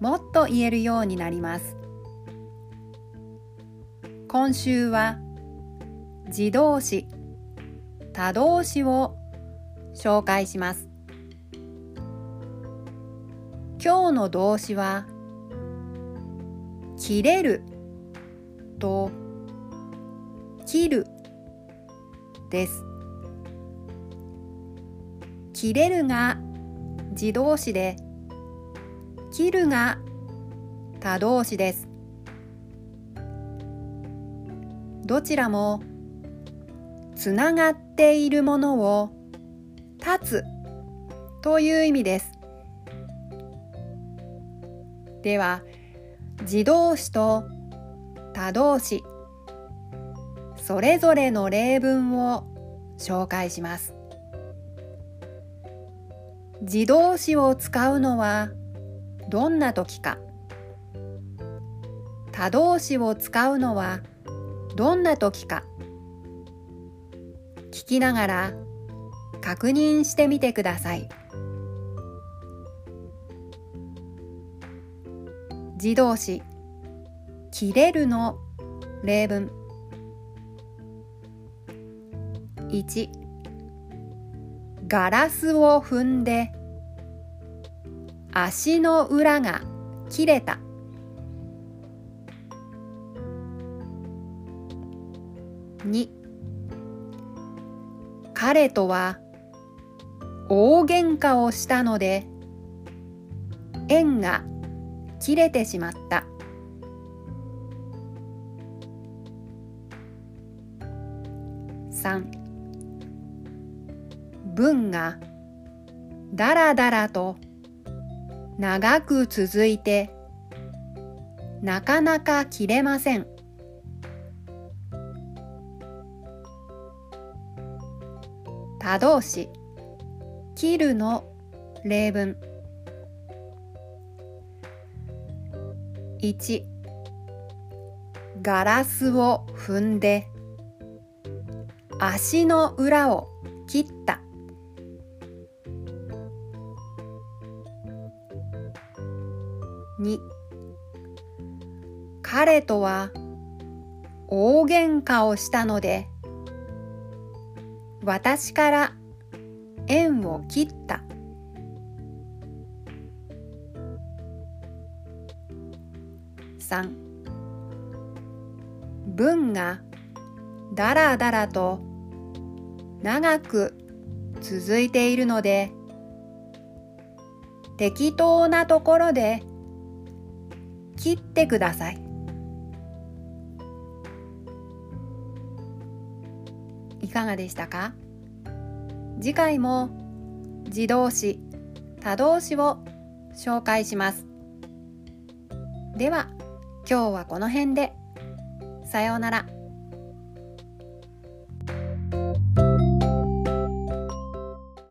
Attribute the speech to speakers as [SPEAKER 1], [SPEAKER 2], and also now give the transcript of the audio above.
[SPEAKER 1] もっと言えるようになります。今週は自動詞他動詞を紹介します。今日の動詞は切れると切るです。切れるが自動詞で切るが他動詞です。どちらもつながっているものを立つという意味です。では自動詞と他動詞それぞれの例文を紹介します。自動詞を使うのはどんな時か。他動詞を使うのはどんな時か。聞きながら確認してみてください。自動詞切れるの。例文。1ガラスを踏んで足の裏が切れた。2彼とは大喧嘩をしたので縁が切れてしまった。3文がだらだらと長く続いてなかなか切れません。他動詞切るの例文。1ガラスを踏んで足の裏を切った。2彼とは大喧嘩をしたので私から縁を切った。3文がだらだらと長く続いているので適当なところで切ってください。いかがでしたか？次回も自動詞他動詞を紹介します。では今日はこの辺で。さようなら。